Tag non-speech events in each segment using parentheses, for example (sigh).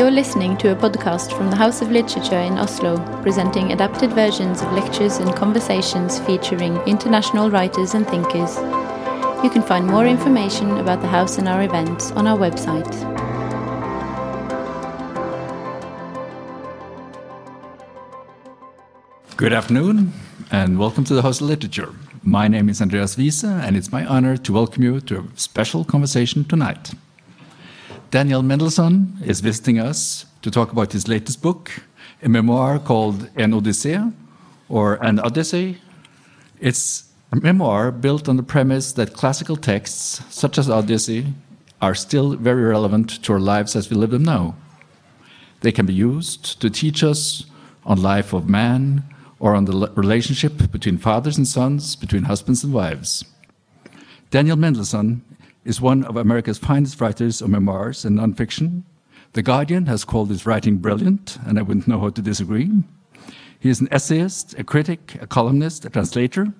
You're listening to a podcast from the House of Literature in Oslo, presenting adapted versions of lectures and conversations featuring international writers and thinkers. You can find more information about the house and our events on our website. Good afternoon, and welcome to the House of Literature. My name is Andreas Wiese, and it's my honor to welcome you to a special conversation tonight. Daniel Mendelsohn is visiting us to talk about his latest book, a memoir called An Odyssey, or An Odyssey. It's a memoir built on the premise that classical texts, such as Odyssey, are still very relevant to our lives as we live them now. They can be used to teach us on life of man, or on the relationship between fathers and sons, between husbands and wives. Daniel Mendelsohn is one of America's finest writers of memoirs and nonfiction. The Guardian has called his writing brilliant, and I wouldn't know how to disagree. He is an essayist, a critic, a columnist, a translator.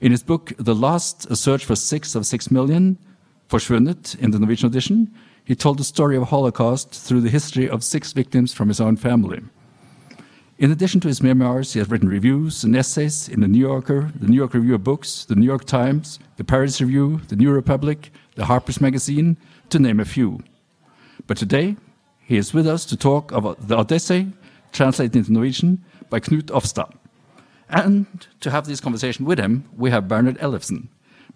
In his book, The Lost, A Search for Six of Six Million, Forsvunnet in the Norwegian edition, he told the story of Holocaust through the history of six victims from his own family. In addition to his memoirs, he has written reviews and essays in The New Yorker, The New York Review of Books, The New York Times, The Paris Review, The New Republic, The Harper's Magazine, to name a few. But today, he is with us to talk about The Odyssey, translated into Norwegian by Knut Ofstad. And to have this conversation with him, we have Bernhard Ellefsen.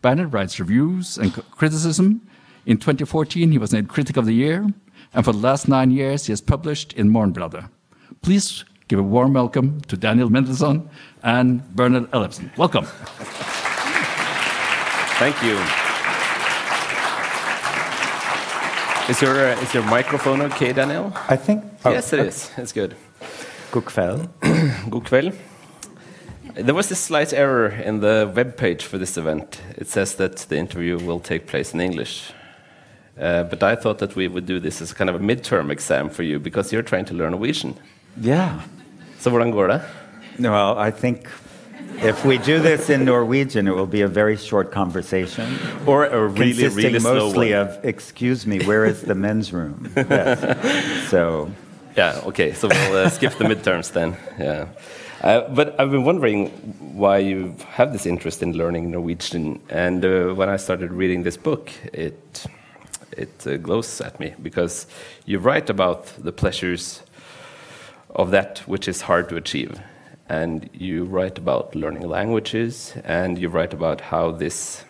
Bernhard writes reviews and criticism. In 2014, he was named Critic of the Year, and for the last nine years, he has published in Morgenbladet. Please give a warm welcome to Daniel Mendelsohn and Bernhard Ellefsen. Welcome. Thank you. Is your, uh, is your microphone okay, Daniel? I think. Oh, yes, it okay. is. It's good. God kväll. God kväll. There was a slight error in the web page for this event. It says that the interview will take place in English. Uh, but I thought that we would do this as kind of a midterm exam for you because you're trying to learn Norwegian. Yeah. So hvordan går det? Well, I think if we do this in Norwegian, it will be a very short conversation. Or a really, consisting really mostly of, excuse me, where is the men's room? (laughs) Yes. So. Yeah, okay, so we'll uh, skip the midterms then. Yeah. Uh, but I've been wondering why you have this interest in learning Norwegian. And uh, when I started reading this book, it, it uh, glows at me because you write about the pleasures of that which is hard to achieve. And you write about learning languages, and you write about how this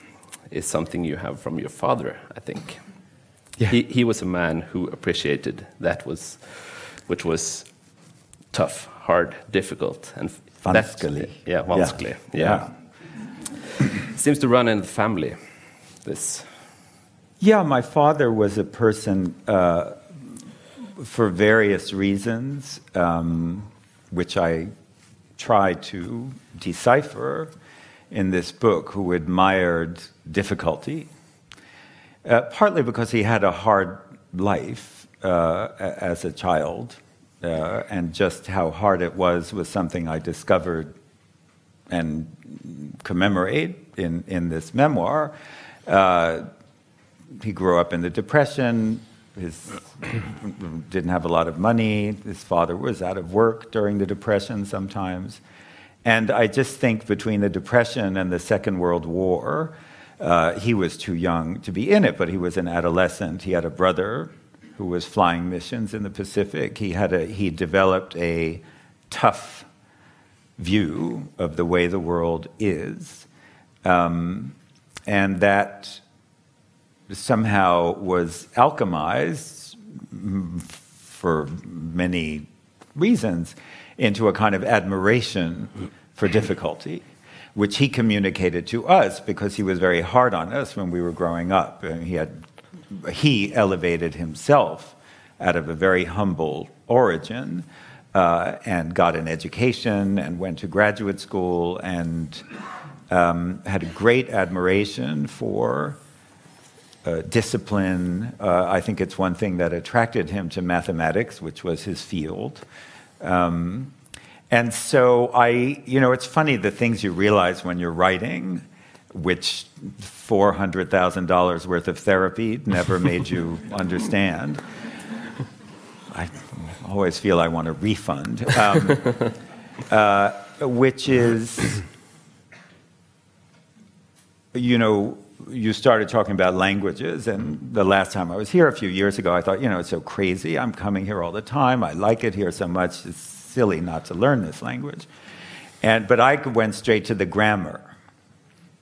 is something you have from your father, I think. Yeah. He, he was a man who appreciated that was, which was tough, hard, difficult, and vanskelig. Yeah, vanskelig. Yeah. yeah. yeah. Seems to run in the family. This. Yeah, my father was a person uh, for various reasons, um, which I try to decipher in this book, who admired difficulty, uh, partly because he had a hard life uh, as a child, uh, and just how hard it was was something I discovered and commemorate in, in this memoir. Uh, he grew up in the Depression, his didn't have a lot of money. His father was out of work during the Depression sometimes. And I just think between the Depression and the Second World War, uh, he was too young to be in it, but he was an adolescent. He had a brother who was flying missions in the Pacific. He, had a, he developed a tough view of the way the world is. Um, and that somehow was alchemized for many reasons into a kind of admiration for difficulty, which he communicated to us because he was very hard on us when we were growing up. And he, had, he elevated himself out of a very humble origin uh, and got an education and went to graduate school and um, had a great admiration for uh, discipline. Uh, I think it's one thing that attracted him to mathematics, which was his field. Um, and so I, you know, it's funny the things you realize when you're writing, which $400,000 worth of therapy never made you (laughs) understand. I always feel I want a refund, um, (laughs) uh, which is, you know, you started talking about languages, and the last time I was here a few years ago, I thought, you know, it's so crazy. I'm coming here all the time. I like it here so much. It's silly not to learn this language. And, but I went straight to the grammar,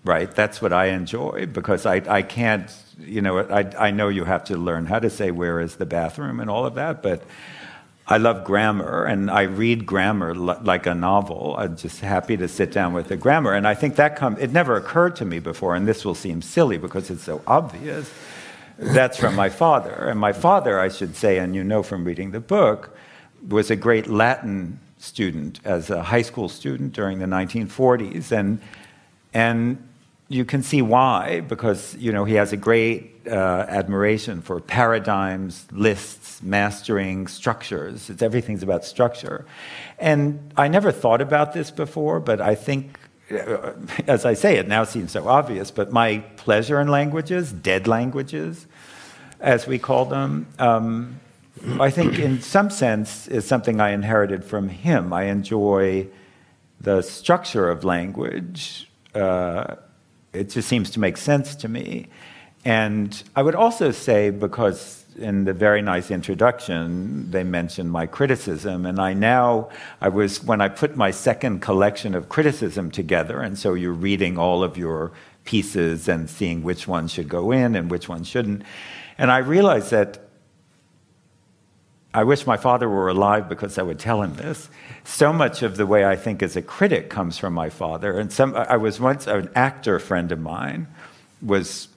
right? That's what I enjoy because I, I can't, you know, I, I know you have to learn how to say where is the bathroom and all of that, but I love grammar and I read grammar like a novel. I'm just happy to sit down with the grammar. And I think that come, it never occurred to me before, and this will seem silly because it's so obvious. That's from my father. And my father, I should say, and you know from reading the book, was a great Latin student as a high school student during the 1940s. And, and you can see why, because you know he has a great uh, admiration for paradigms, lists, mastering, structures. It's everything's about structure, and I never thought about this before, but I think, uh, as I say, it now seems so obvious. But my pleasure in languages, dead languages, as we call them. Um, I think, in some sense, is something I inherited from him. I enjoy the structure of language, uh, it just seems to make sense to me. And I would also say, because in the very nice introduction, they mentioned my criticism, and I now, I was, when I put my second collection of criticism together, and so you're reading all of your pieces and seeing which ones should go in and which ones shouldn't. And I realized that I wish my father were alive because I would tell him this. So much of the way I think as a critic comes from my father. And some, I was once an actor friend of mine was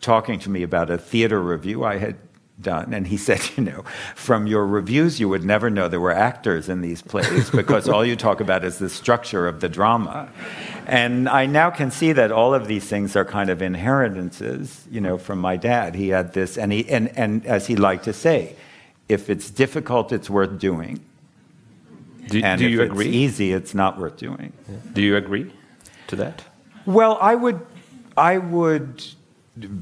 talking to me about a theater review I had done, and he (laughs) said, you know, from your reviews, you would never know there were actors in these plays because all you talk about is the structure of the drama. And I now can see that all of these things are kind of inheritances, you know, from my dad. He had this, and he, and, and as he liked to say, if it's difficult, it's worth doing. Do, and do if you it's agree? easy, it's not worth doing. Yeah. Do you agree to that? Well, I would, I would,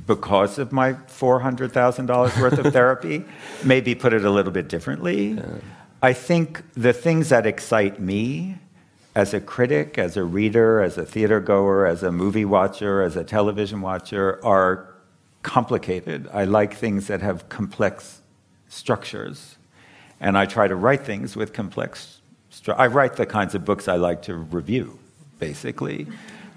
because of my four hundred thousand dollars worth of (laughs) therapy, maybe put it a little bit differently. Yeah. I think the things that excite me as a critic, as a reader, as a theater goer, as a movie watcher, as a television watcher are complicated. I like things that have complex structures. And I try to write things with complex. Stru- I write the kinds of books I like to review, basically,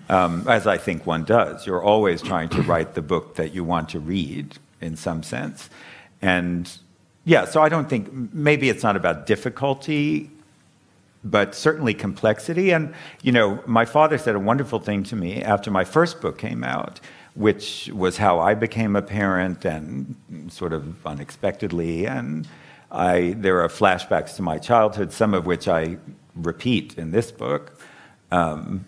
um, as I think one does. You're always trying to write the book that you want to read, in some sense. And yeah, so I don't think maybe it's not about difficulty, but certainly complexity. And, you know, my father said a wonderful thing to me after my first book came out which was how I became a parent and sort of unexpectedly. And I, there are flashbacks to my childhood, some of which I repeat in this book. Um,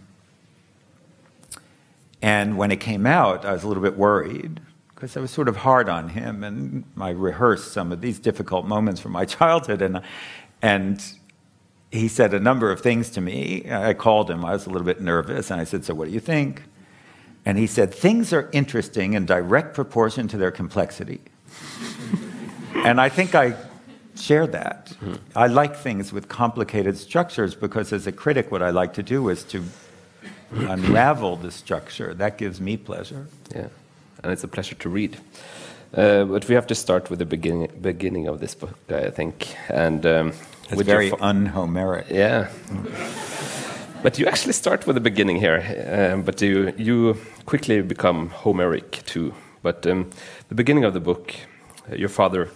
and when it came out, I was a little bit worried because I was sort of hard on him, and I rehearsed some of these difficult moments from my (laughs) childhood. And, and he said a number of things to me. I called him, I was a little bit nervous, and I said, So, what do you think? And he said, Things are interesting in direct proportion to their complexity. (laughs) and I think I share that. Mm-hmm. I like things with complicated structures because, as a critic, what I like to do is to (clears throat) unravel the structure. That gives me pleasure. Yeah, and it's a pleasure to read. Uh, but we have to start with the beginning, beginning of this book, I think. And um, it's very un-Homeric. Yeah. But you actually start with the beginning here, um, but you, you quickly become Homeric too. But um, the beginning of the book, uh, your father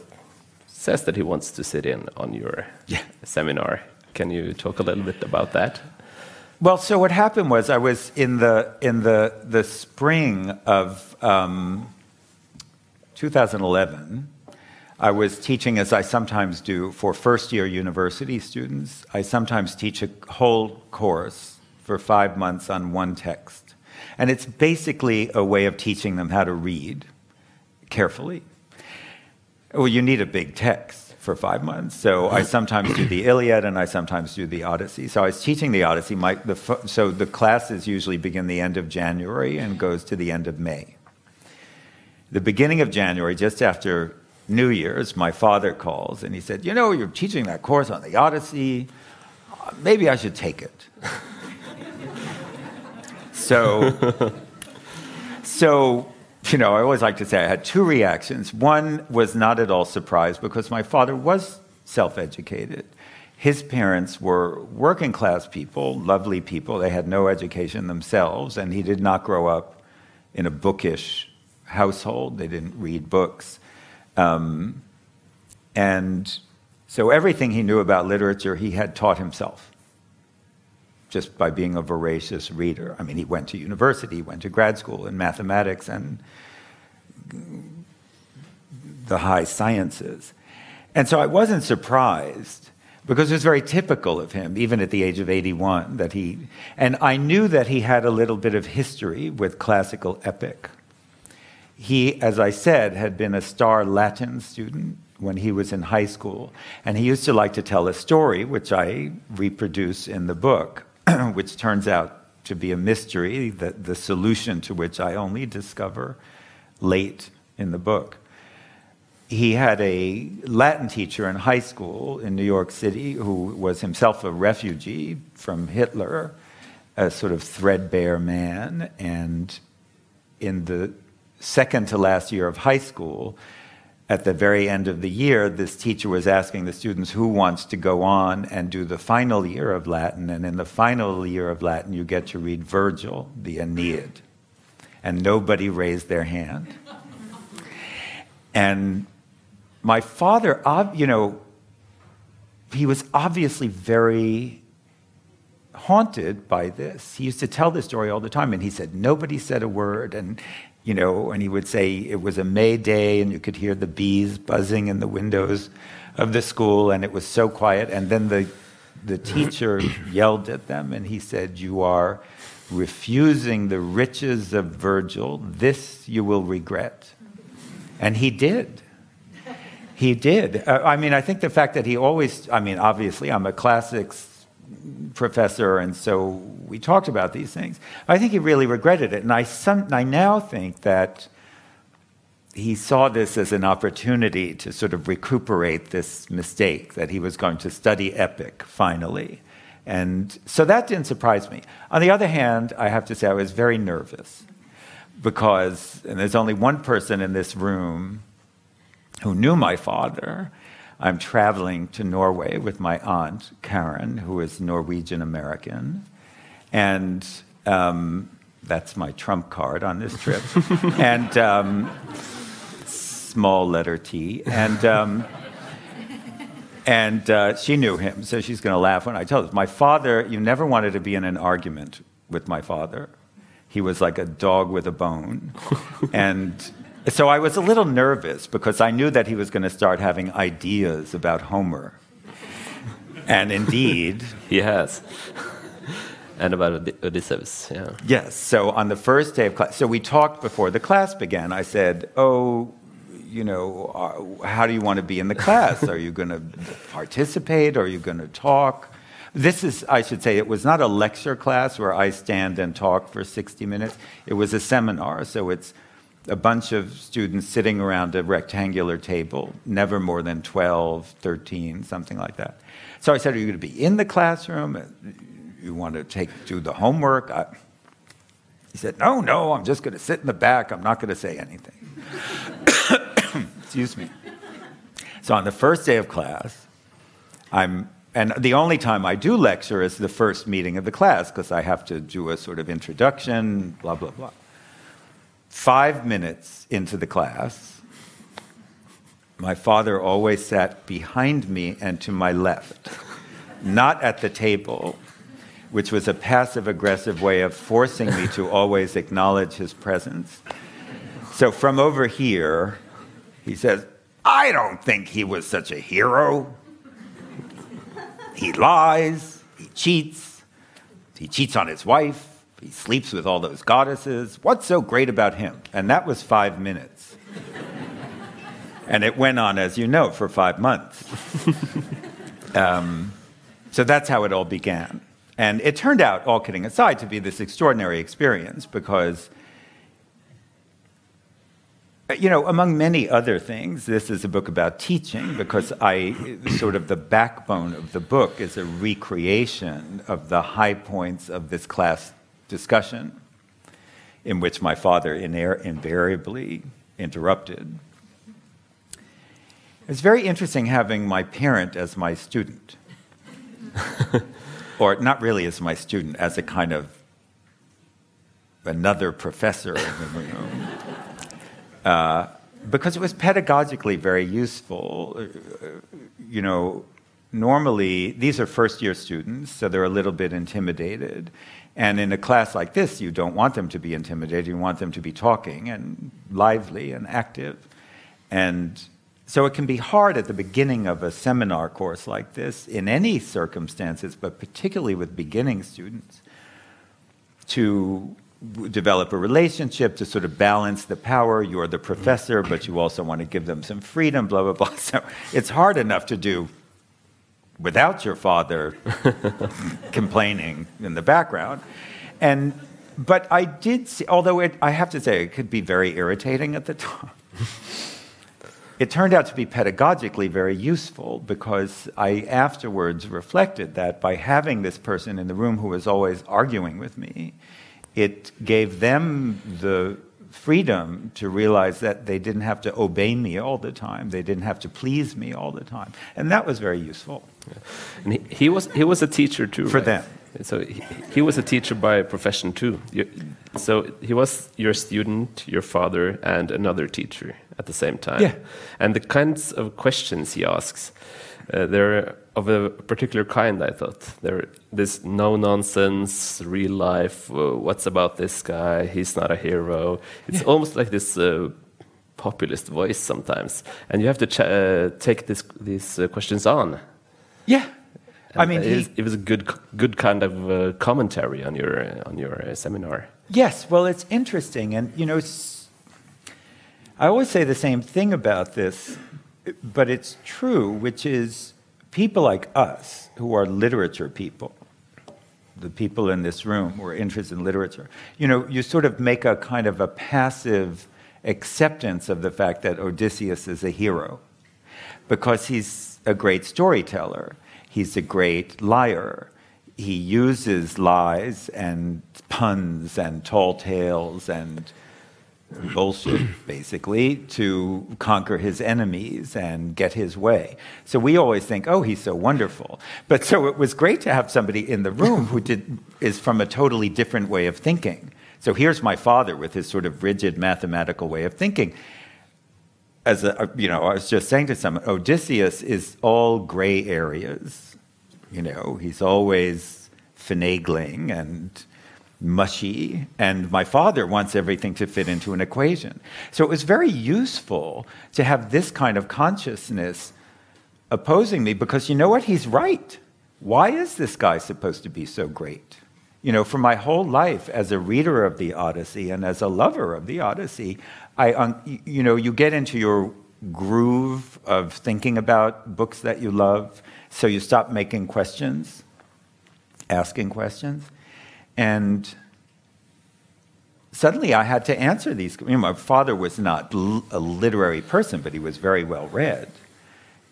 says that he wants to sit in on your yeah. seminar. Can you talk a little bit about that? Well, so what happened was I was in the in the the spring of um, 2011. I was teaching, as I sometimes do, for first year university students. I sometimes teach a whole course for five months on one text. And it's basically a way of teaching them how to read carefully. Well, you need a big text for five months. So I sometimes do the Iliad and I sometimes do the Odyssey. So I was teaching the Odyssey. My, the, so the classes usually begin the end of January and goes to the end of May. The beginning of January, just after New Year's, my father calls and he said, You know, you're teaching that course on the Odyssey. Uh, maybe I should take it. (laughs) so, so, you know, I always like to say I had two reactions. One was not at all surprised because my father was self educated. His parents were working class people, lovely people. They had no education themselves, and he did not grow up in a bookish household. They didn't read books. Um, and so everything he knew about literature, he had taught himself just by being a voracious reader. I mean, he went to university, he went to grad school in mathematics and the high sciences. And so I wasn't surprised because it was very typical of him, even at the age of 81, that he. And I knew that he had a little bit of history with classical epic. He, as I said, had been a star Latin student when he was in high school, and he used to like to tell a story, which I reproduce in the book, (clears throat) which turns out to be a mystery, the, the solution to which I only discover late in the book he had a Latin teacher in high school in New York City who was himself a refugee from Hitler, a sort of threadbare man. And in the second to last year of high school, at the very end of the year, this teacher was asking the students who wants to go on and do the final year of Latin. And in the final year of Latin, you get to read Virgil, the Aeneid. And nobody raised their hand. And my father, you know, he was obviously very haunted by this. He used to tell this story all the time, and he said nobody said a word, and you know, and he would say it was a May day, and you could hear the bees buzzing in the windows of the school, and it was so quiet. And then the the teacher (coughs) yelled at them, and he said, "You are refusing the riches of Virgil. This you will regret." And he did. He did. Uh, I mean, I think the fact that he always, I mean, obviously, I'm a classics professor, and so we talked about these things. I think he really regretted it. And I, some, I now think that he saw this as an opportunity to sort of recuperate this mistake that he was going to study epic finally. And so that didn't surprise me. On the other hand, I have to say I was very nervous because, and there's only one person in this room who knew my father. I'm traveling to Norway with my aunt, Karen, who is Norwegian American. And um, that's my trump card on this trip. (laughs) and um, small letter T. And, um, and uh, she knew him, so she's going to laugh when I tell this. My father, you never wanted to be in an argument with my father. He was like a dog with a bone. (laughs) and so I was a little nervous because I knew that he was going to start having ideas about Homer. And indeed, (laughs) he has. and about Odysseus, yeah. Yes. So on the first day of class, so we talked before the class began. I said, "Oh, you know, uh, how do you want to be in the class? Are you going to participate? Are you going to talk?" This is, I should say, it was not a lecture class where I stand and talk for 60 minutes. It was a seminar, so it's a bunch of students sitting around a rectangular table, never more than 12, 13, something like that. So I said, Are you going to be in the classroom? You want to take, do the homework? I, he said, No, no, I'm just going to sit in the back. I'm not going to say anything. (coughs) Excuse me. So on the first day of class, I'm, and the only time I do lecture is the first meeting of the class because I have to do a sort of introduction, blah, blah, blah five minutes into the class, my father always sat behind me and to my left, not at the table, which was a passive aggressive way of forcing me to always acknowledge his presence. So from over here, he says, I don't think he was such a hero. He lies, he cheats, he cheats on his wife, he sleeps with all those goddesses. What's so great about him? And that was five minutes. and it went on, as you know, for five months. (laughs) um, so that's how it all began. And it turned out, all kidding aside, to be this extraordinary experience because you know, among many other things, this is a book about teaching because I sort of the backbone of the book is a recreation of the high points of this class discussion, in which my father invariably interrupted. It's very interesting having my parent as my student, (laughs) or not really as my student, as a kind of another professor in the room. Uh, because it was pedagogically very useful. Uh, you know, normally these are first year students, so they're a little bit intimidated. And in a class like this, you don't want them to be intimidated, you want them to be talking and lively and active. And so it can be hard at the beginning of a seminar course like this, in any circumstances, but particularly with beginning students, to develop a relationship to sort of balance the power. You're the professor, but you also want to give them some freedom, blah, blah, blah. (laughs) So it's hard enough to do without your father (laughs) complaining in the background. And, but I did see, although it, I have to say, it could be very irritating at the (laughs) time. it turned out to be pedagogically very useful because I afterwards reflected that by having this person in the room who was always arguing with me, it gave them the freedom to realize that they didn't have to obey me all the time. They didn't have to please me all the time. And that was very useful. Yeah. And he, he, was, he was a teacher too. For right? them. So he, he, was a teacher by profession too. So he was your student, your father, and another teacher at the same time. Yeah. And the kinds of questions he asks, uh, they're of a particular kind, I thought. There, this no nonsense, real life. Uh, what's about this guy? He's not a hero. It's yeah. almost like this uh, populist voice sometimes, and you have to uh, take this, these uh, questions on. Yeah, and I mean, he, it was a good, good kind of uh, commentary on your on your seminar. Yes, well, it's interesting, and you know, I always say the same thing about this, but it's true, which is people like us who are literature people, the people in this room who are interested in literature, you know, you sort of make a kind of a passive acceptance of the fact that Odysseus is a hero because he's a great storyteller, he's a great liar. He uses lies and puns and tall tales and bullshit, basically, to conquer his enemies and get his way. So we always think, oh, he's so wonderful. But so it was great to have somebody in the room who did, is from a totally different way of thinking. So here's my father with his sort of rigid mathematical way of thinking. As a, you know, I was just saying to someone, Odysseus is all gray areas. You know, he's always finagling and mushy, and my father wants everything to fit into an equation. So it was very useful to have this kind of consciousness opposing me because you know what? He's right. Why is this guy supposed to be so great? You know, for my whole life as a reader of the Odyssey and as a lover of the Odyssey, I, you know, you get into your groove of thinking about books that you love, so you stop making questions, asking questions. And suddenly I had to answer these. You know, my father was not a literary person, but he was very well read.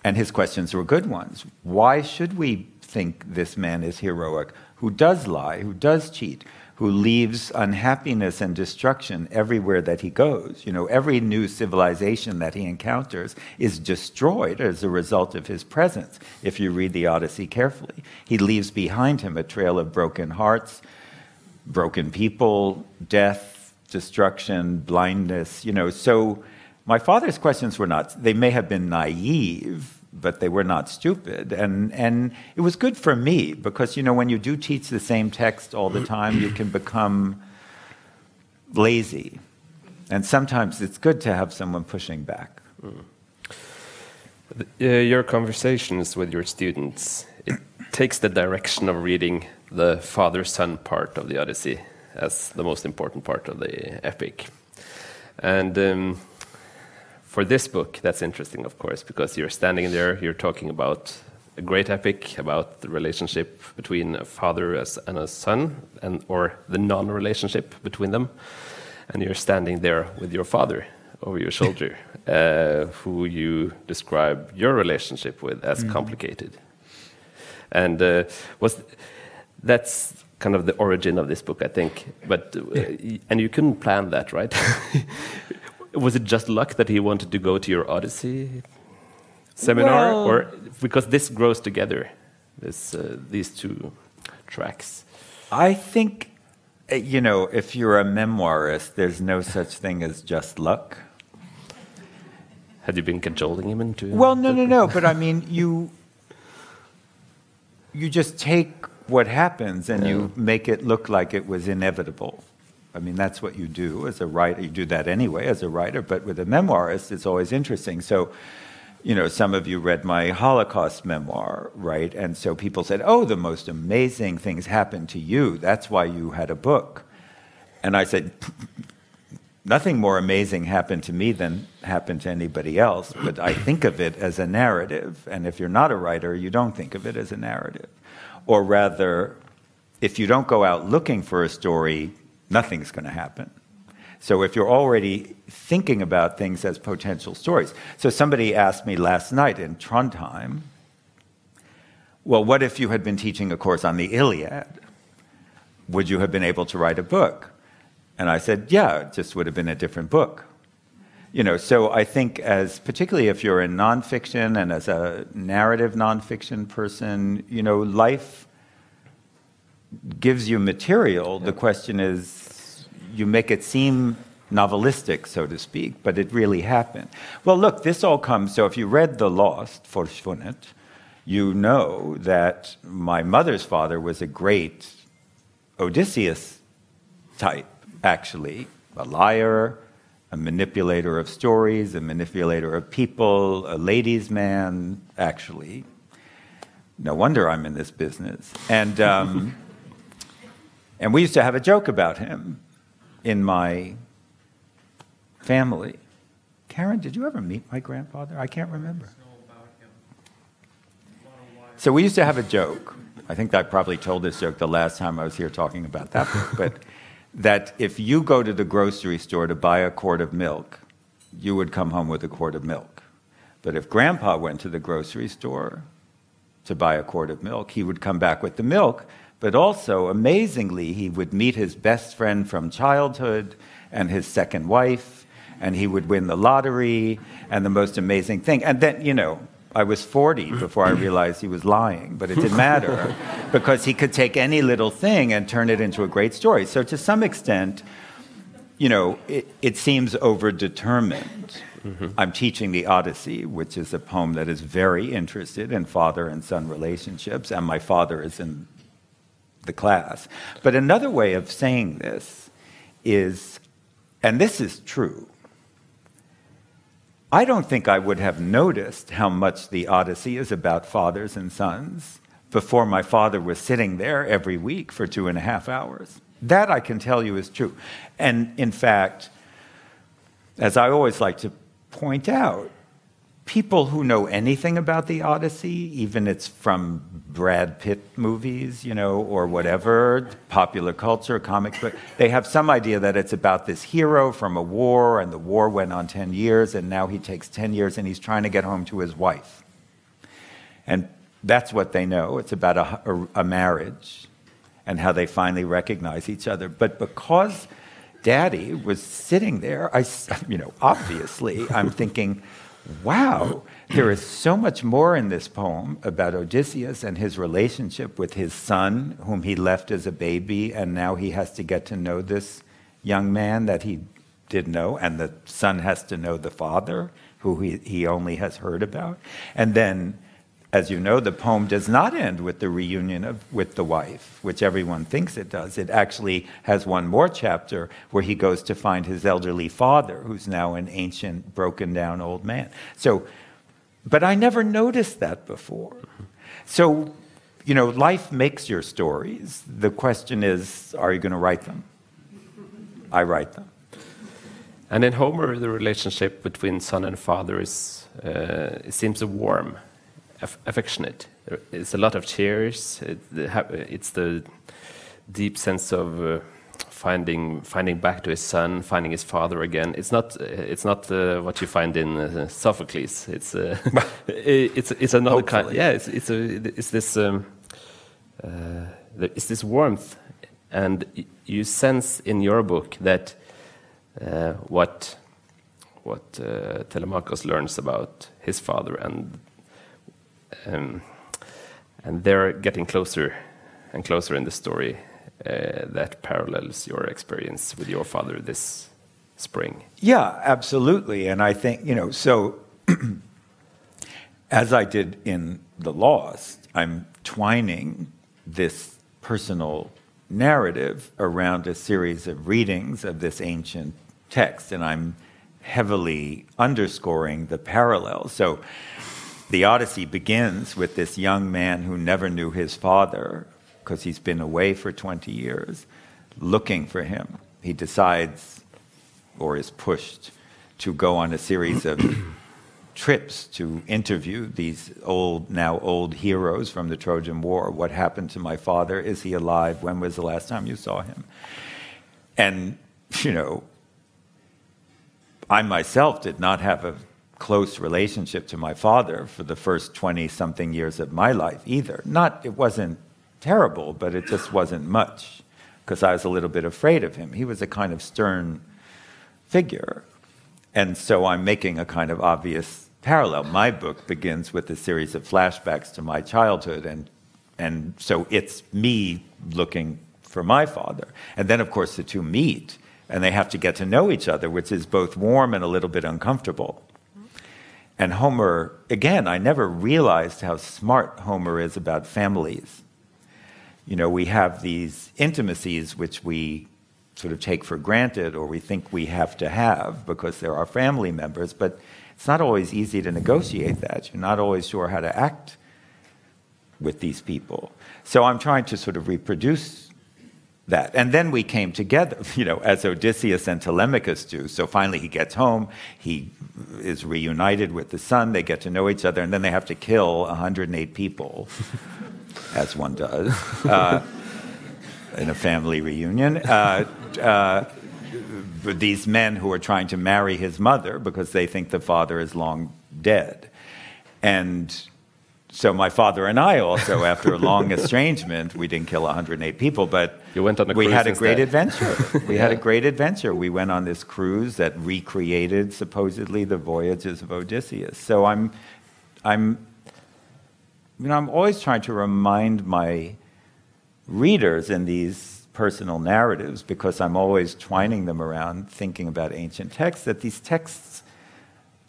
And his questions were good ones. Why should we think this man is heroic who does lie, who does cheat, who leaves unhappiness and destruction everywhere that he goes? You know, every new civilization that he encounters is destroyed as a result of his presence, if you read the Odyssey carefully. He leaves behind him a trail of broken hearts broken people, death, destruction, blindness, you know. So my father's questions were not, they may have been naive, but they were not stupid. And, and it was good for me because, you know, when you do teach the same text all the time, you can become lazy. And sometimes it's good to have someone pushing back. Mm. Uh, your conversations with your students, it takes the direction of reading the father son part of the Odyssey as the most important part of the epic. And um, for this book, that's interesting, of course, because you're standing there, you're talking about a great epic about the relationship between a father and a son, and or the non-relationship between them, and you're standing there with your father. over your shoulder, (laughs) uh, who you describe your relationship with as mm. complicated. And uh, was that's kind of the origin of this book, I think. But uh, and you couldn't plan that, right? (laughs) was it just luck that he wanted to go to your Odyssey seminar, well, or because this grows together, this uh, these two tracks? I think, uh, you know, if you're a memoirist, there's no such thing as just luck. Had you been cajoling him into? Well, no, no, no. But I mean, you you just take what happens and yeah. you make it look like it was inevitable. I mean, that's what you do as a writer. You do that anyway as a writer, but with a memoirist, it's always interesting. So, you know, some of you read my Holocaust memoir, right? And so people said, oh, the most amazing things happened to you. That's why you had a book. And I said, nothing more amazing happened to me than happened to anybody else, but I think of it as a narrative. And if you're not a writer, you don't think of it as a narrative. Or rather, if you don't go out looking for a story, nothing's going to happen. So if you're already thinking about things as potential stories. So somebody asked me last night in Trondheim, well, what if you had been teaching a course on the Iliad? Would you have been able to write a book? And I said, yeah, it just would have been a different book. You know, so I think as particularly if you're in nonfiction and as a narrative nonfiction person, you know, life gives you material. The question is, you make it seem novelistic, so to speak, but it really happened. Well, look, this all comes. So if you read The Lost, Forsvunnet, you know that my mother's father was a great Odysseus type, actually, a liar, a manipulator of stories, a manipulator of people, a ladies' man, actually. No wonder I'm in this business. And, um, (laughs) and we used to have a joke about him in my family. Karen, did you ever meet my grandfather? I can't remember. So we used to have a joke. I think I probably told this joke the last time I was here talking about that book, but that if you go to the grocery store to buy a quart of milk, you would come home with a quart of milk. But if grandpa went to the grocery store to buy a quart of milk, he would come back with the milk, but also, amazingly, he would meet his best friend from childhood and his second wife, and he would win the lottery and the most amazing thing. And then, you know, I was 40 before I realized he was lying, but it didn't matter (laughs) because he could take any little thing and turn it into a great story. So, to some extent, you know, it, it seems overdetermined. Mm-hmm. I'm teaching the Odyssey, which is a poem that is very interested in father and son relationships, and my father is in the class. But another way of saying this is, and this is true, I don't think I would have noticed how much the Odyssey is about fathers and sons before my father was sitting there every week for two and a half hours. That I can tell you is true. And in fact, as I always like to point out, people who know anything about the Odyssey, even it's from Brad Pitt movies, you know, or whatever, popular culture, comic book, they have some idea that it's about this hero from a war, and the war went on 10 years, and now he takes 10 years and he's trying to get home to his wife. And that's what they know. It's about a, a, a marriage and how they finally recognize each other. But because daddy was sitting there, I, (laughs) you know, obviously, I'm thinking, wow, there is so much more in this poem about Odysseus and his relationship with his son, whom he left as a baby, and now he has to get to know this young man that he did know, and the son has to know the father, who he, he only has heard about. And then as you know, the poem does not end with the reunion of, with the wife, which everyone thinks it does. It actually has one more chapter where he goes to find his elderly father, who's now an ancient, broken down old man. So, but I never noticed that before. So, you know, life makes your stories. The question is, are you going to write them? I write them. And in Homer, the relationship between son and father is, uh, it seems warm aff affectionate. It's a lot of tears. It's the deep sense of uh, finding finding back to his son, finding his father again. It's not it's not uh, what you find in uh, Sophocles. It's uh, (laughs) it's it's another Hopefully. kind. Yeah, it's it's a it's this um, uh, it's this warmth, and you sense in your book that uh, what what uh, Telemachus learns about his father and um, and they're getting closer and closer in the story uh, that parallels your experience with your father this spring. Yeah, absolutely. And I think, you know, so (clears throat) as I did in The Lost, I'm twining this personal narrative around a series of readings of this ancient text, and I'm heavily underscoring the parallels. So the Odyssey begins with this young man who never knew his father because he's been away for 20 years, looking for him. He decides or is pushed to go on a series of (clears throat) trips to interview these old, now old heroes from the Trojan War. What happened to my father? Is he alive? When was the last time you saw him? And, you know, I myself did not have a close relationship to my father for the first 20 something years of my life either. Not, it wasn't terrible, but it just wasn't much because I was a little bit afraid of him. He was a kind of stern figure. And so I'm making a kind of obvious parallel. My book begins with a series of flashbacks to my childhood, and, and so it's me looking for my father. And then, of course, the two meet, and they have to get to know each other, which is both warm and a little bit uncomfortable. And Homer, again, I never realized how smart Homer is about families. You know, we have these intimacies which we sort of take for granted or we think we have to have because they're our family members, but it's not always easy to negotiate that. You're not always sure how to act with these people. So I'm trying to sort of reproduce that. And then we came together, (laughs) you know, as Odysseus and Telemachus do. So finally he gets home, he is reunited with the son, they get to know each other, and then they have to kill 108 people, (laughs) as one does. Uh, in a family reunion. Uh, uh, these men who are trying to marry his mother because they think the father is long dead. And so my father and I also, after a long (laughs) estrangement, we didn't kill 108 people, but You went on a we cruise had a great adventure. (laughs) We had a great adventure. We went on this cruise that recreated supposedly the voyages of Odysseus. So I'm, I'm, you know, I'm always trying to remind my readers in these personal narratives because I'm always twining them around thinking about ancient texts that these texts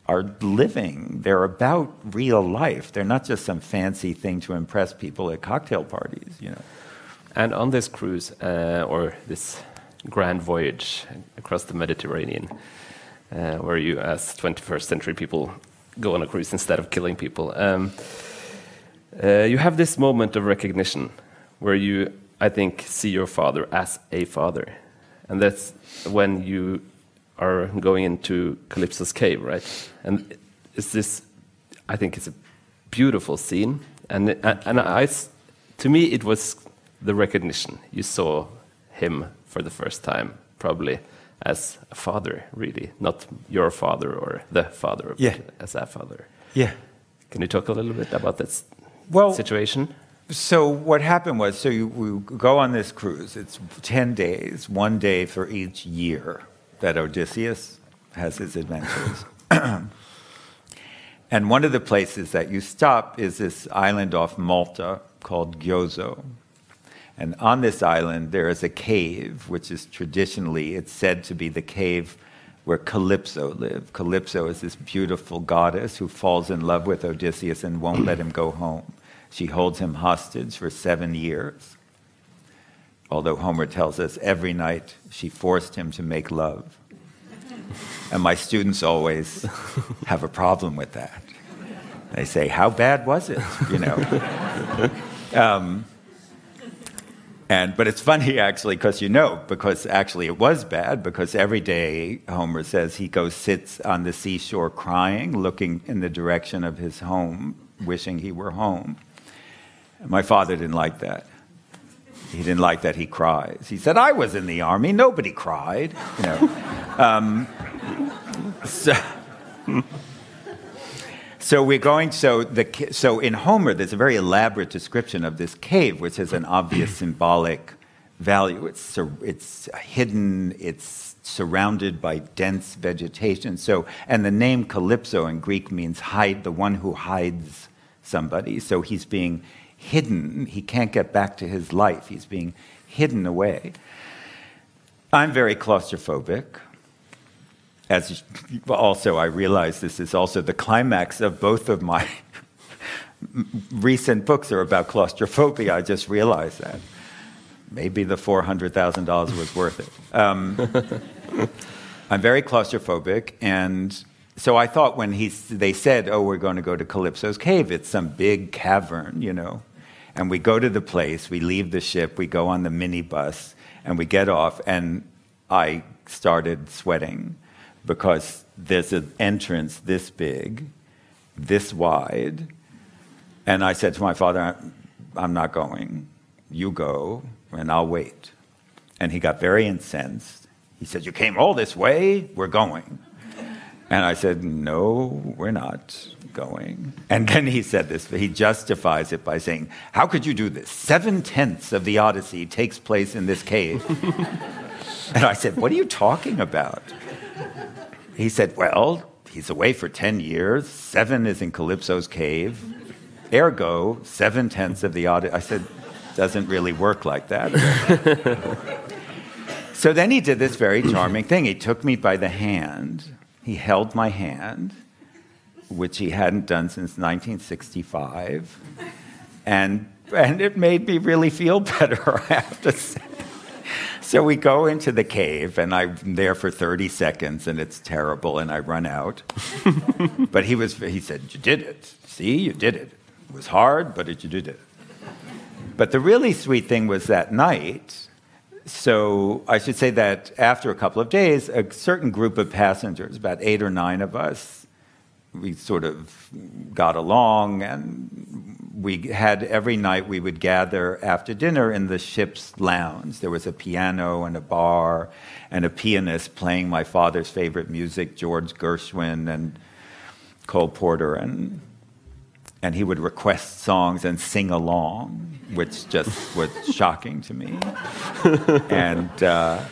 are living. They're about real life. They're not just some fancy thing to impress people at cocktail parties, you know. And on this cruise, uh, or this grand voyage across the Mediterranean, uh, where you, as 21st century people, go on a cruise instead of killing people, um, uh, you have this moment of recognition where you, I think, see your father as a father. And that's when you are going into Calypso's cave, right? And it's this, I think it's a beautiful scene. And, and I, to me, it was the recognition. You saw him for the first time, probably as a father, really, not your father or the father, but Yeah. as a father. Yeah. Can you talk a little bit about that Well, situation? So what happened was, so you, we go on this cruise. It's ten days, one day for each year that Odysseus has his adventures. (clears throat) and one of the places that you stop is this island off Malta called Gozo. And on this island, there is a cave, which is traditionally, it's said to be the cave where Calypso lived. Calypso is this beautiful goddess who falls in love with Odysseus and won't let him go home. She holds him hostage for seven years. Although Homer tells us every night she forced him to make love. And my students always have a problem with that. They say, How bad was it? You know. (laughs) um, and, but it's funny actually, because you know, because actually it was bad, because every day, Homer says, he goes, sits on the seashore crying, looking in the direction of his home, wishing he were home. And my father didn't like that. He didn't like that he cries. He said, I was in the army, nobody cried. You know. (laughs) Um, so, so we're going, so, the, so in Homer, there's a very elaborate description of this cave, which has an obvious (clears throat) symbolic value. It's, it's hidden, it's surrounded by dense vegetation. So, and the name Calypso in Greek means hide, the one who hides somebody. So he's being hidden. He can't get back to his life. He's being hidden away. I'm very claustrophobic. As also, I realize this is also the climax of both of my (laughs) recent books are about claustrophobia. I just realized that. Maybe the $400,000 was worth it. Um, (laughs) I'm very claustrophobic, and so I thought when he, they said, "Oh, we're going to go to Calypso's cave," it's some big cavern, you know. And we go to the place, we leave the ship, we go on the minibus, and we get off, and I started sweating because there's an entrance this big, this wide, and I said to my father, "I'm not going. You go, and I'll wait." And he got very incensed. He said, "You came all this way. We're going." And I said, No, we're not going. And then he said this, but he justifies it by saying, How could you do this? Seven tenths of the Odyssey takes place in this cave. (laughs) and I said, What are you talking about? He said, Well, he's away for 10 years. Seven is in Calypso's cave. Ergo, seven tenths of the Odyssey. I said, Doesn't really work like that. (laughs) so then he did this very charming thing. He took me by the hand he held my hand, which he hadn't done since 1965. And, and it made me really feel (laughs) better, I have to say. So we go into the cave, and I'm there for 30 seconds, and it's terrible, and I run out. (laughs) but he, was, he said, You did it. See, you did it. It was hard, but you did it. But the really sweet thing was that night, so I should say that after a couple of days, a certain group of passengers, about eight or nine of us, we sort of got along and we had every night we would gather after dinner in the ship's lounge. There was a piano and a bar and a pianist playing my father's favorite music, George Gershwin and Cole Porter and and he would request songs and sing along, which just was shocking to me. (laughs) and uh,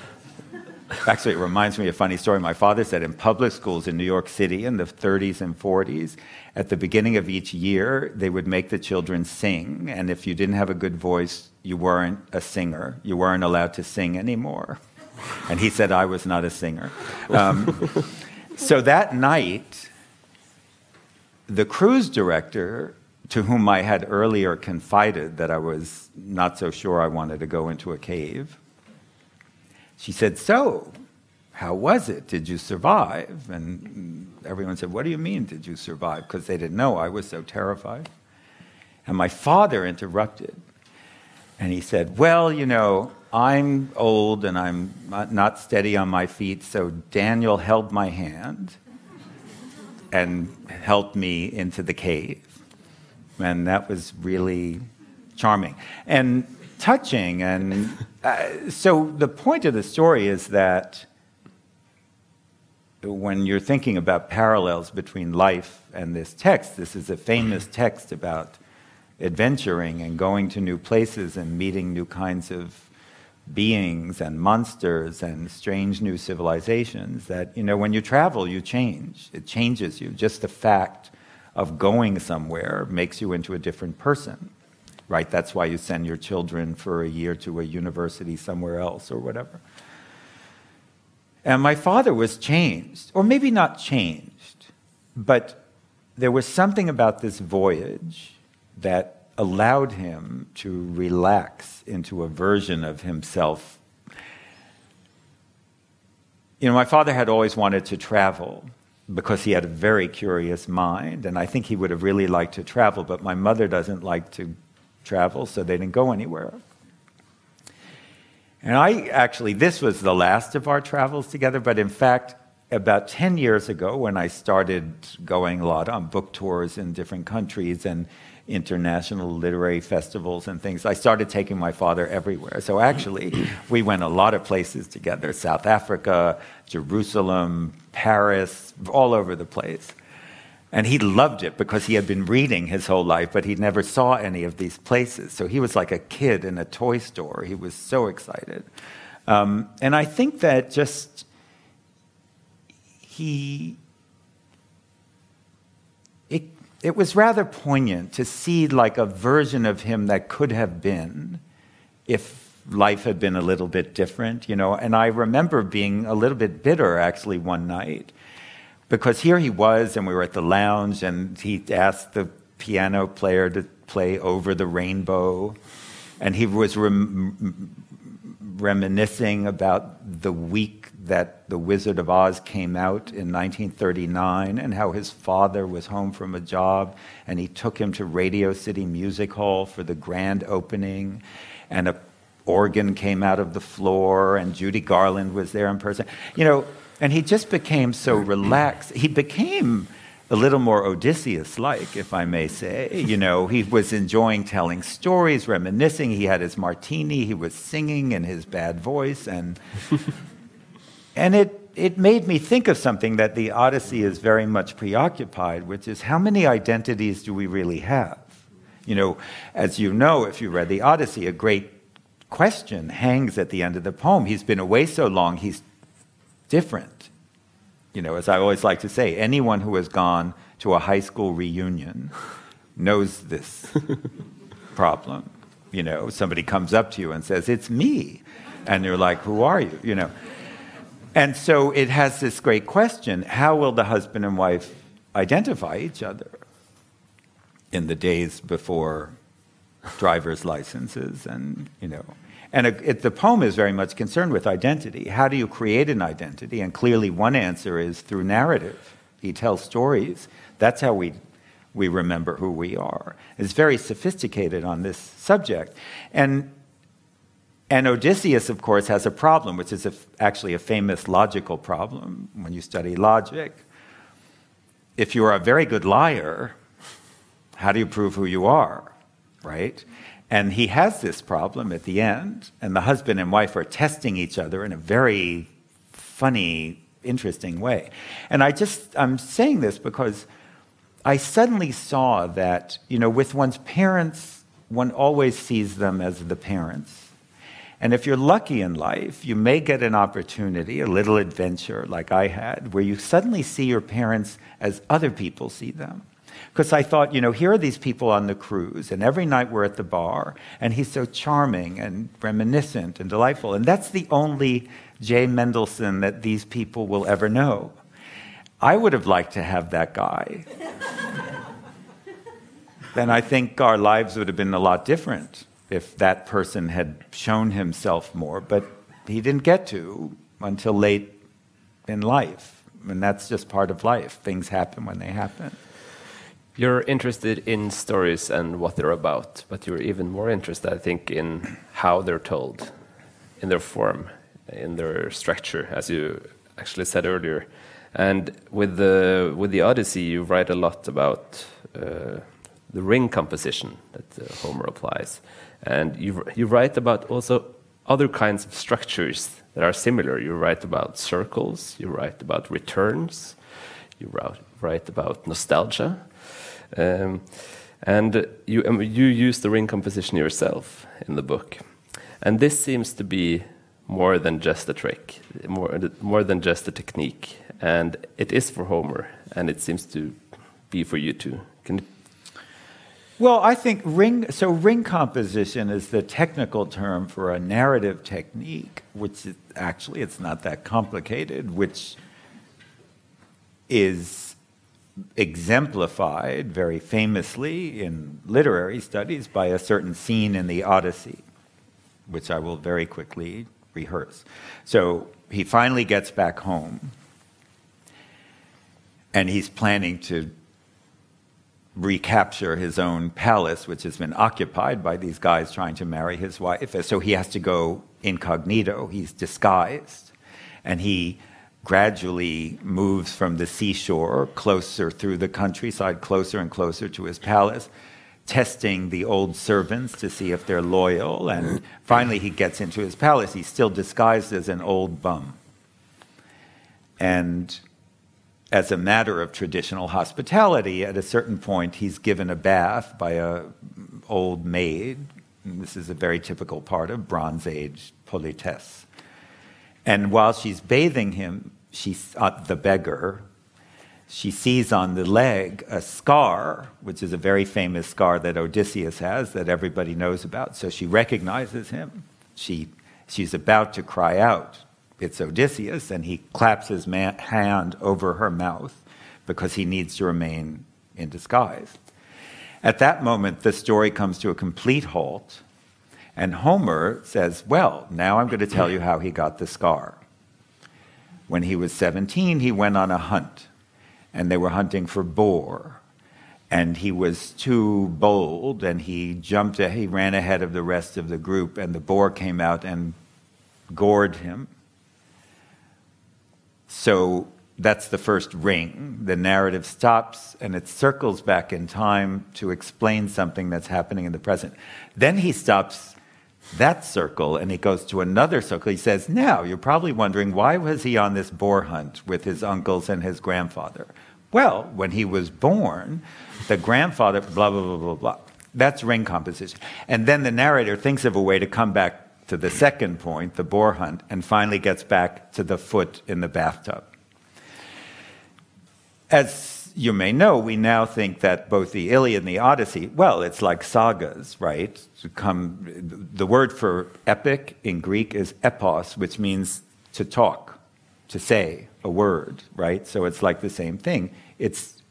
actually, it reminds me of a funny story. My father said in public schools in New York City in the 30s and 40s, at the beginning of each year, they would make the children sing. And if you didn't have a good voice, you weren't a singer. You weren't allowed to sing anymore. And he said I was not a singer. Um, so that night, the cruise director, to whom I had earlier confided that I was not so sure I wanted to go into a cave, she said, So, how was it? Did you survive? And everyone said, What do you mean, did you survive? Because they didn't know I was so terrified. And my father interrupted. And he said, Well, you know, I'm old and I'm not steady on my feet, so Daniel held my hand and helped me into the cave. And that was really charming and touching. And uh, so the point of the story is that when you're thinking about parallels between life and this text, this is a famous text about adventuring and going to new places and meeting new kinds of beings and monsters and strange new civilizations that, you know, when you travel, you change. It changes you. Just the fact of going somewhere makes you into a different person, right? That's why you send your children for a year to a university somewhere else or whatever. And my father was changed, or maybe not changed, but there was something about this voyage that allowed him to relax into a version of himself. You know, my father had always wanted to travel because he had a very curious mind, and I think he would have really liked to travel, but my mother doesn't like to travel, so they didn't go anywhere. And I actually, this was the last of our travels together, but in fact, about 10 years ago, when I started going a lot on book tours in different countries and international literary festivals and things, I started taking my father everywhere. So actually, (clears throat) we went a lot of places together South Africa, Jerusalem, Paris, all over the place. And he loved it because he had been reading his whole life, but he never saw any of these places. So he was like a kid in a toy store. He was so excited. Um, and I think that just he it, it was rather poignant to see like a version of him that could have been if life had been a little bit different, you know. And I remember being a little bit bitter actually one night because here he was, and we were at the lounge, and he asked the piano player to play Over the Rainbow, and he was rem- reminiscing about the week that The Wizard of Oz came out in 1939 and how his father was home from a job and he took him to Radio City Music Hall for the grand opening and a organ came out of the floor and Judy Garland was there in person. You know, and he just became so (clears throat) relaxed. He became a little more Odysseus like, if I may say. You know, he was enjoying telling stories, reminiscing. He had his martini, he was singing in his bad voice. And, (laughs) and it, it made me think of something that the Odyssey is very much preoccupied, which is how many identities do we really have? You know, as you know, if you read the Odyssey, a great question hangs at the end of the poem. He's been away so long, he's different. You know, as I always like to say, anyone who has gone to a high school reunion knows this (laughs) problem. You know, somebody comes up to you and says, It's me. And you're like, Who are you? You know. And so it has this great question how will the husband and wife identify each other in the days before driver's licenses and, you know, and it, the poem is very much concerned with identity. How do you create an identity? And clearly, one answer is through narrative. He tells stories. That's how we, we remember who we are. It's very sophisticated on this subject. And, and Odysseus, of course, has a problem, which is a, actually a famous logical problem when you study logic. If you are a very good liar, how do you prove who you are? Right? And he has this problem at the end, and the husband and wife are testing each other in a very funny, interesting way. And I just, I'm saying this because I suddenly saw that, you know, with one's parents, one always sees them as the parents. And if you're lucky in life, you may get an opportunity, a little adventure like I had, where you suddenly see your parents as other people see them. Because I thought, you know, here are these people on the cruise, and every night we're at the bar, and he's so charming and reminiscent and delightful. And that's the only Jay Mendelsohn that these people will ever know. I would have liked to have that guy. then I think our lives would have been a lot different if that person had shown himself more. But he didn't get to until late in life. And that's just part of life. Things happen when they happen. You're interested in stories and what they're about, but you're even more interested, I think, in how they're told, in their form, in their structure, as you actually said earlier. And with the with the Odyssey, you write a lot about uh, the ring composition that uh, Homer applies, and you you write about also other kinds of structures that are similar. You write about circles, you write about returns, you write about nostalgia. Um, and you, um, you use the ring composition yourself in the book. And this seems to be more than just a trick, more, more than just a technique. And it is for Homer, and it seems to be for you too. Can well, I think ring, so ring composition is the technical term for a narrative technique, which is, actually it's not that complicated, which is exemplified very famously in literary studies by a certain scene in the Odyssey, which I will very quickly rehearse. So he finally gets back home and he's planning to recapture his own palace, which has been occupied by these guys trying to marry his wife. So he has to go incognito, he's disguised, and he gradually moves from the seashore closer through the countryside, closer and closer to his palace, testing the old servants to see if they're loyal. And finally, he gets into his palace. He's still disguised as an old bum. And as a matter of traditional hospitality, at a certain point, he's given a bath by a old maid. This is a very typical part of Bronze Age politesse. And while she's bathing him, she's uh, the beggar. She sees on the leg a scar, which is a very famous scar that Odysseus has that everybody knows about. So she recognizes him. She, she's about to cry out, It's Odysseus, and he claps his man, hand over her mouth because he needs to remain in disguise. At that moment, the story comes to a complete halt, and Homer says, Well, now I'm going to tell you how he got the scar. When he was 17, he went on a hunt, and they were hunting for boar. And he was too bold, and he jumped, he ran ahead of the rest of the group, and the boar came out and gored him. So that's the first ring. The narrative stops and it circles back in time to explain something that's happening in the present. Then he stops that circle and he goes to another circle. He says, Now, you're probably wondering why was he on this boar hunt with his uncles and his grandfather? Well, when he was born, the grandfather, blah, blah, blah, blah, blah. That's ring composition. And then the narrator thinks of a way to come back to the second point, the boar hunt, and finally gets back to the foot in the bathtub. As you may know, we now think that both the Iliad and the Odyssey, well, it's like sagas, right? To come, the word for epic in Greek is epos, which means to talk, to say a word, right? So it's like the same thing. It's,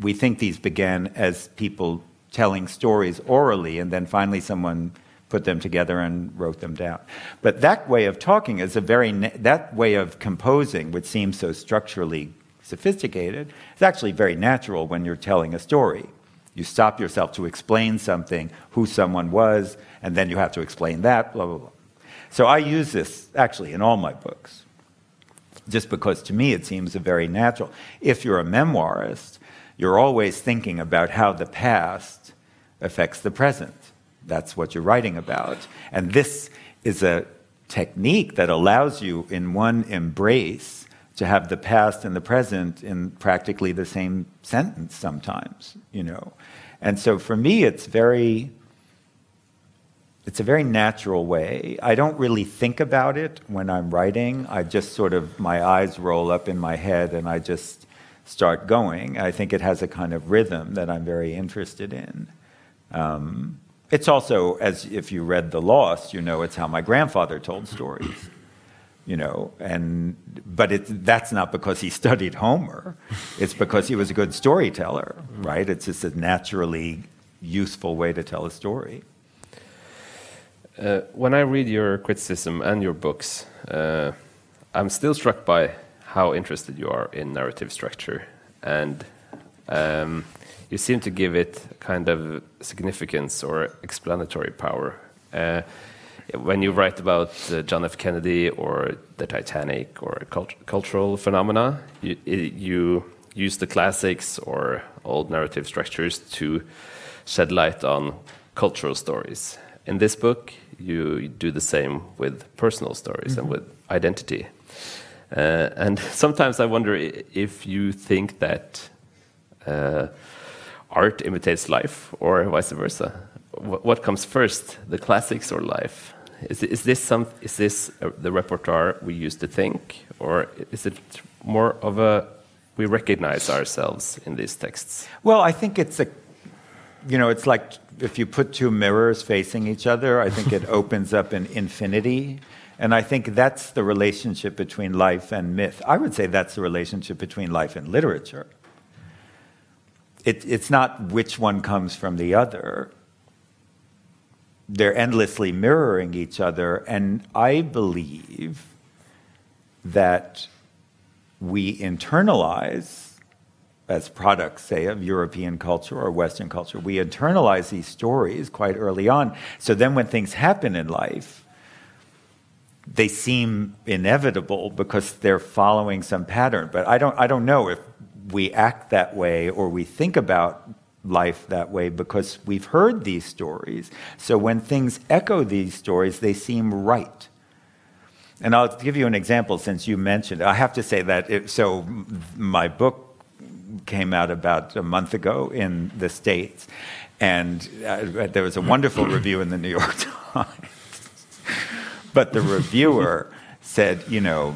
we think these began as people telling stories orally, and then finally someone put them together and wrote them down. But that way of talking is a very, that way of composing, which seems so structurally sophisticated. It's actually very natural when you're telling a story. You stop yourself to explain something, who someone was, and then you have to explain that, blah, blah, blah. So I use this actually in all my books, just because to me it seems a very natural. If you're a memoirist, you're always thinking about how the past affects the present. That's what you're writing about. And this is a technique that allows you, in one embrace, to have the past and the present in practically the same sentence sometimes, you know. And so for me, it's very, it's a very natural way. I don't really think about it when I'm writing. I just sort of, my eyes roll up in my head and I just start going. I think it has a kind of rhythm that I'm very interested in. Um, it's also, as if you read The Lost, you know, it's how my grandfather told stories you know, and but that's not because he (laughs) studied Homer. It's because he was a good storyteller, right? It's just a naturally useful way to tell a story. Uh, when I read your criticism and your books, uh, I'm still struck by how interested you are in narrative structure, and um, you seem to give it kind of significance or explanatory power. Uh, when you write about uh, John F. Kennedy or the Titanic or cult cultural phenomena, you, you, use the classics or old narrative structures to shed light on cultural stories. In this book, you do the same with personal stories mm -hmm. and mm-hmm. with identity. Uh, and (laughs) sometimes I wonder if you think that uh, art imitates life or vice versa. what comes first, the classics or life? Is, is this some? Is this uh, the repertoire we used to think, or is it more of a we recognize ourselves in these texts? Well, I think it's a, you know, it's like if you put two mirrors facing each other. I think it (laughs) opens up an infinity. And I think that's the relationship between life and myth. I would say that's the relationship between life and literature. It, it's not which one comes from the other they're endlessly mirroring each other. And I believe that we internalize, as products, say, of European culture or Western culture, we internalize these stories quite early on. So then when things happen in life, they seem inevitable because they're following some pattern. But I don't, I don't know if we act that way or we think about life that way because we've heard these stories. So when things echo these stories, they seem right. And I'll give you an example since you mentioned. I have to say that it, so my book came out about a month ago in the states, and uh, there was a wonderful (coughs) review in the New York (laughs) Times. but the reviewer said, you know,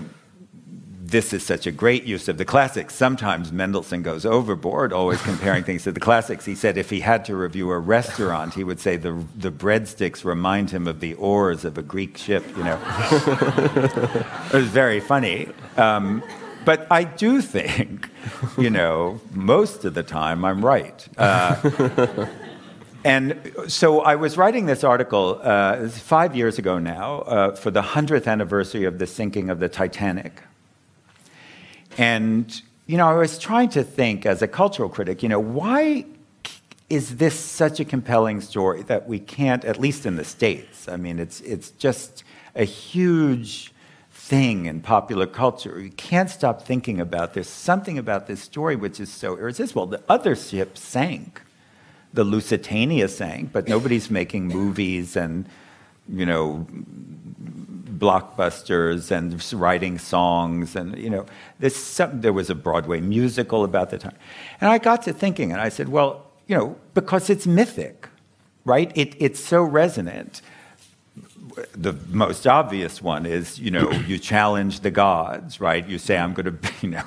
this is such a great use of the classics. Sometimes Mendelsohn goes overboard, always comparing things to the classics. He said if he had to review a restaurant, he would say the, the breadsticks remind him of the oars of a Greek ship, you know. (laughs) it was very funny. Um, but I do think, you know, most of the time I'm right. Uh, and so I was writing this article uh, five years ago now uh, for the 100th anniversary of the sinking of the Titanic. And, you know, I was trying to think as a cultural critic, you know, why is this such a compelling story that we can't, at least in the States, I mean, it's, it's just a huge thing in popular culture. You can't stop thinking about there's something about this story which is so irresistible. The other ship sank. The Lusitania sank, but nobody's making movies and, you know, blockbusters and writing songs and you know some, there was a broadway musical about the time. And i got to thinking and i said well you know because it's mythic right? It, it's so resonant. The most obvious one is you know you challenge the gods right? You say i'm going (laughs) to you know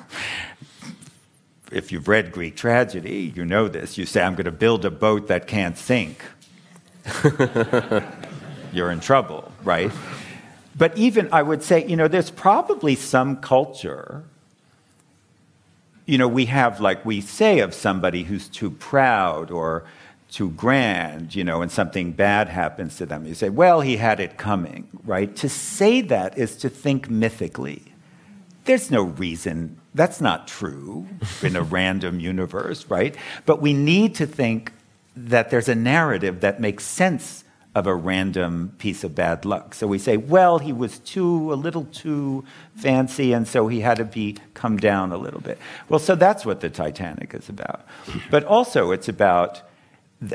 if you've read greek tragedy you know this. You say i'm going to build a boat that can't sink (laughs) you're in trouble right but even, I would say, you know, there's probably some culture. You know, we have, like we say of somebody who's too proud or too grand, you know, and something bad happens to them. You say, well, he had it coming, right? To say that is to think mythically. There's no reason. That's not true in a (laughs) random universe, right? But we need to think that there's a narrative that makes sense of a random piece of bad luck. So we say, well, he was too, a little too fancy, and so he had to be come down a little bit. Well, so that's what the Titanic is about. But also, it's about,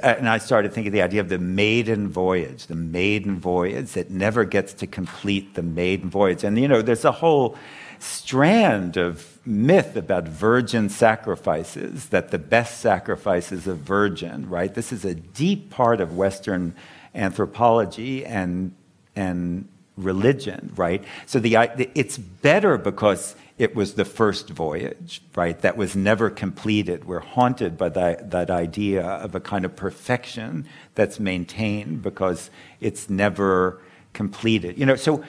and I started thinking the idea of the maiden voyage, the maiden voyage that never gets to complete the maiden voyage. And, you know, there's a whole strand of myth about virgin sacrifices, that the best sacrifice is a virgin, right? This is a deep part of Western anthropology and, and religion, right? So the, it's better because it was the first voyage, right? That was never completed. We're haunted by that, that idea of a kind of perfection that's maintained because it's never completed. You know, so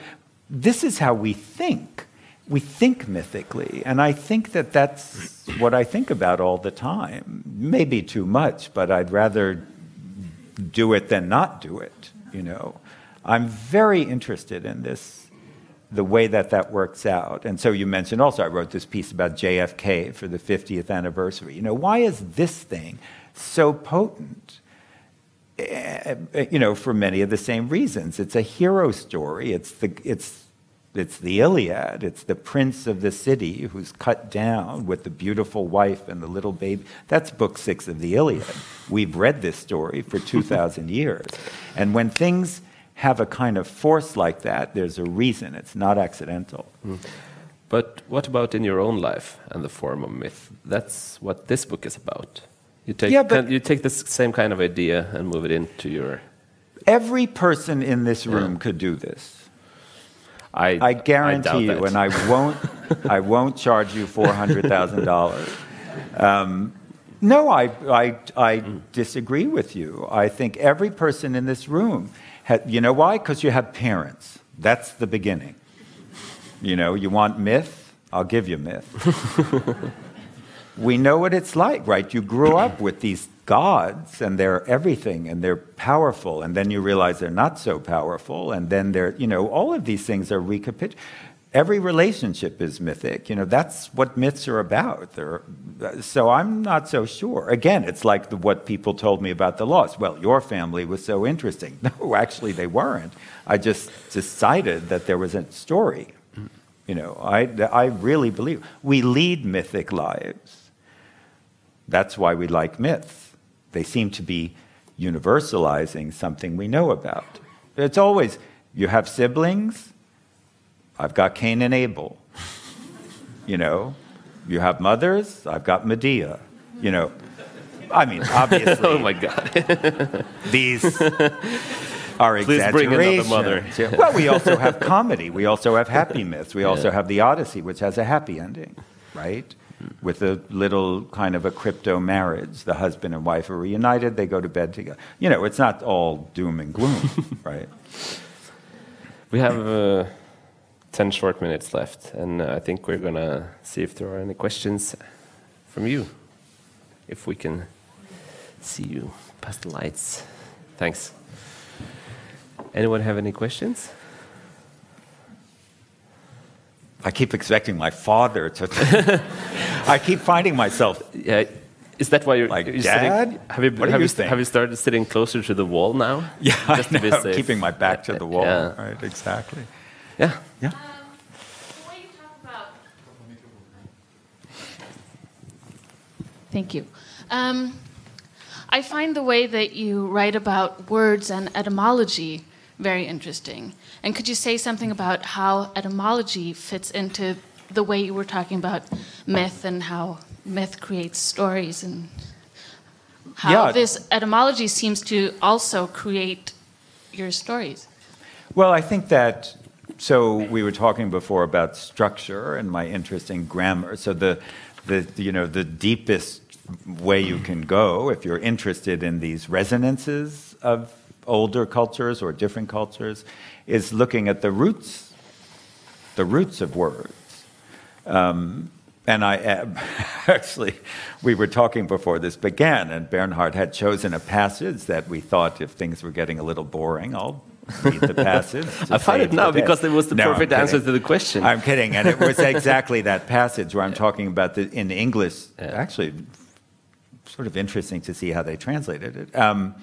this is how we think. We think mythically, and I think that that's what I think about all the time. Maybe too much, but I'd rather do it than not do it, you know. I'm very interested in this, the way that that works out. And so you mentioned also, I wrote this piece about JFK for the 50th anniversary. You know, why is this thing so potent? Eh, eh, you know, for many of the same reasons. It's a hero story. It's the, it's it's the Iliad. It's the prince of the city who's cut down with the beautiful wife and the little baby. That's book six of the Iliad. We've read this story for (laughs) 2,000 years. And when things have a kind of force like that, there's a reason. It's not accidental. Mm. But what about in your own life and the form of myth? That's what this book is about. You take, yeah, but you take this same kind of idea and move it into your. Every person in this room yeah. could do this I, I guarantee I you, and I won't, I won't charge you four hundred thousand um, dollars. No, I, I, I disagree with you. I think every person in this room, had, you know why? Because you have parents. That's the beginning. You know, you want myth? I'll give you myth. (laughs) we know what it's like, right? You grew up with these gods and they're everything and they're powerful and then you realize they're not so powerful and then they're you know all of these things are recapitulated every relationship is mythic. You know, that's what myths are about. They're, so I'm not so sure. Again, it's like the, what people told me about the lost. Well, your family was so interesting. (laughs) No, actually, they weren't. I just decided that there was a story. You know, I, I really believe we lead mythic lives. That's why we like myths. They seem to be universalizing something we know about. It's always, you have siblings, I've got Cain and Abel. You know, you have mothers, I've got Medea. You know, I mean, obviously. (laughs) oh my God. (laughs) these are Please bring another mother. Well, we also have comedy. We also have happy myths. We also have the Odyssey, which has a happy ending, right? With a little kind of a crypto marriage. The husband and wife are reunited, they go to bed together. You know, it's not all doom and gloom, (laughs) right? We have uh, 10 short minutes left, and uh, I think we're going to see if there are any questions from you. If we can see you past the lights. Thanks. Anyone have any questions? I keep expecting my father to. I keep finding myself. Yeah. Is that why you're, Like, you're "Dad, sitting? Have you, what do have, you you, think?" have you started sitting closer to the wall now? (laughs) Yeah, Just I to be know, safe. keeping my back to the wall. Yeah. Right, exactly. Yeah. Yeah. The way you talk about. Thank you. Um, I find the way that you write about words and etymology very interesting. And could you say something about how etymology fits into the way you were talking about myth and how myth creates stories and how Yeah. this etymology seems to also create your stories? Well, I think that. So we were talking before about structure and my interest in grammar. So the, the you know the deepest way you can go if you're interested in these resonances of older cultures or different cultures is looking at the roots, the roots of words. Um, and I uh, (laughs) actually, we were talking before this began, and Bernhard had chosen a passage that we thought if things were getting a little boring, I'll read the passage. (laughs) I find it now because it was the No, perfect answer to the question. I'm kidding, and it was (laughs) exactly that passage where I'm talking about the in English. Actually, sort of interesting to see how they translated it. Um,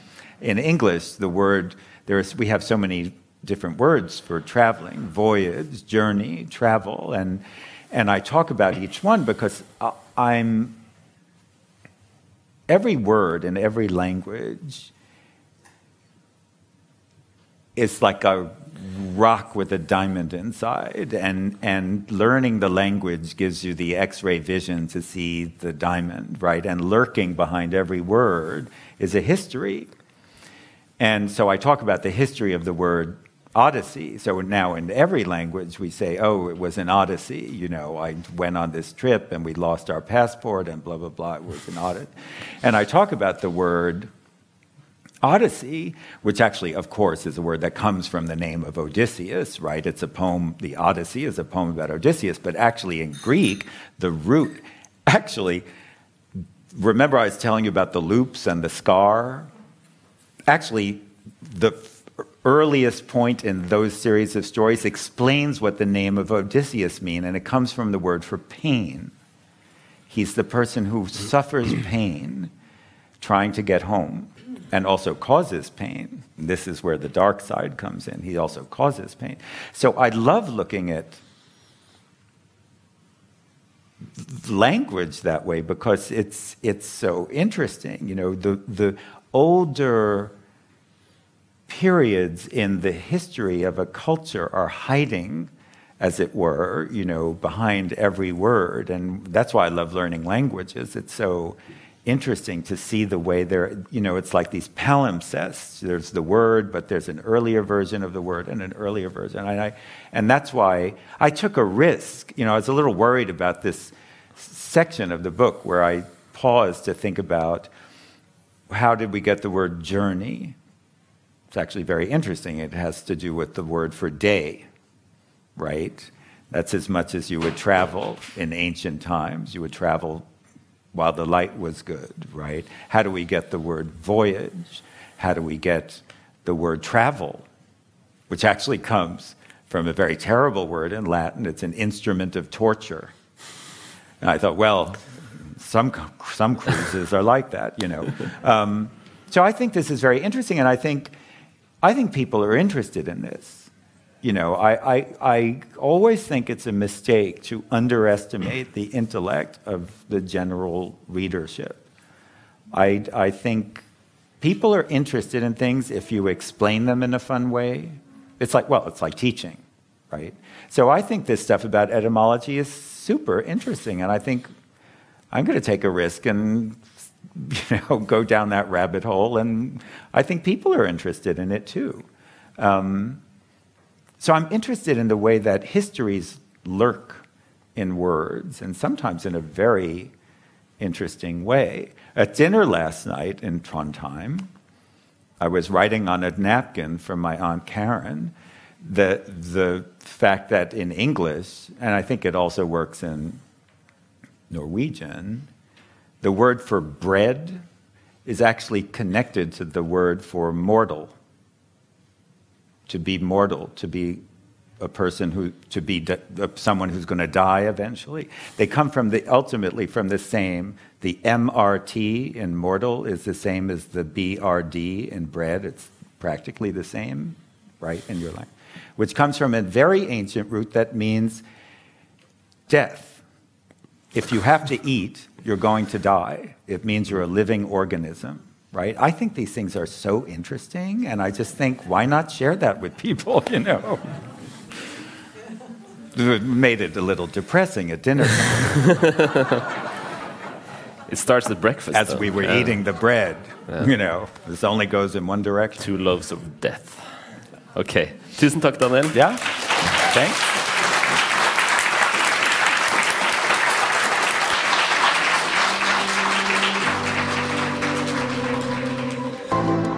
in English, the word there's we have so many different words for traveling: voyage, journey, travel, and and I talk about each one because I'm every word in every language is like a rock with a diamond inside and and learning the language gives you the x-ray vision to see the diamond right? And lurking behind every word is a history and so i talk about the history of the word odyssey so now in every language we say oh it was an odyssey you know i went on this trip and we lost our passport and blah blah blah it was an odyssey and i talk about the word Odyssey, which actually, of course, is a word that comes from the name of Odysseus, right? It's a poem, the Odyssey is a poem about Odysseus, but actually in Greek, the root, (laughs) actually, remember I was telling you about the loops and the scar? Actually, the earliest point in those series of stories explains what the name of Odysseus mean, and it comes from the word for pain. He's the person who suffers (clears throat) pain trying to get home and also causes pain. This is where the dark side comes in. He also causes pain. So I love looking at language that way because it's it's so interesting. You know, the the older periods in the history of a culture are hiding as it were, you know, behind every word. And that's why I love learning languages. It's so interesting to see the way they're, you know, it's like these palimpsests. There's the word, but there's an earlier version of the word and an earlier version. And, I, and that's why I took a risk. You know, I was a little worried about this section of the book where I paused to think about how did we get the word journey? It's actually very interesting. It has to do with the word for day, right? That's as much as you would travel in ancient times. You would travel while the light was good, right? How do we get the word voyage? How do we get the word travel, which actually comes from a very terrible word in Latin. It's an instrument of torture. And I thought, well, some, some cruises are like that, you know. Um, so I think this is very interesting, and I think, I think people are interested in this. You know, I, I, I always think it's a mistake to underestimate the intellect of the general readership. I, I think people are interested in things if you explain them in a fun way. It's like, well, it's like teaching, right? So I think this stuff about etymology is super interesting, and I think I'm going to take a risk and you know (laughs) go down that rabbit hole, and I think people are interested in it too. Um, so I'm interested in the way that histories lurk in words, and sometimes in a very interesting way. At dinner last night in Trondheim, I was writing on a napkin for my Aunt Karen the, the fact that in English, and I think it also works in Norwegian, the word for bread is actually connected to the word for mortal. To be mortal, to be a person who, to be uh, someone who's going to die eventually. They come from the, ultimately from the same. The MRT in mortal is the same as the BRD in bread. It's practically the same, right, in your life. Which comes from a very ancient root that means death if you have to eat, you're going to die. It means you're a living organism, right? I think these things are so interesting, and I just think, why not share that with people, (laughs) you know? it made it a little depressing at dinner (laughs) it starts at breakfast. As though. we were yeah. eating the bread, yeah. you know, this only goes in one direction. Two loaves of death. Okay. Tusen takk, Daniel. Yeah. Thanks.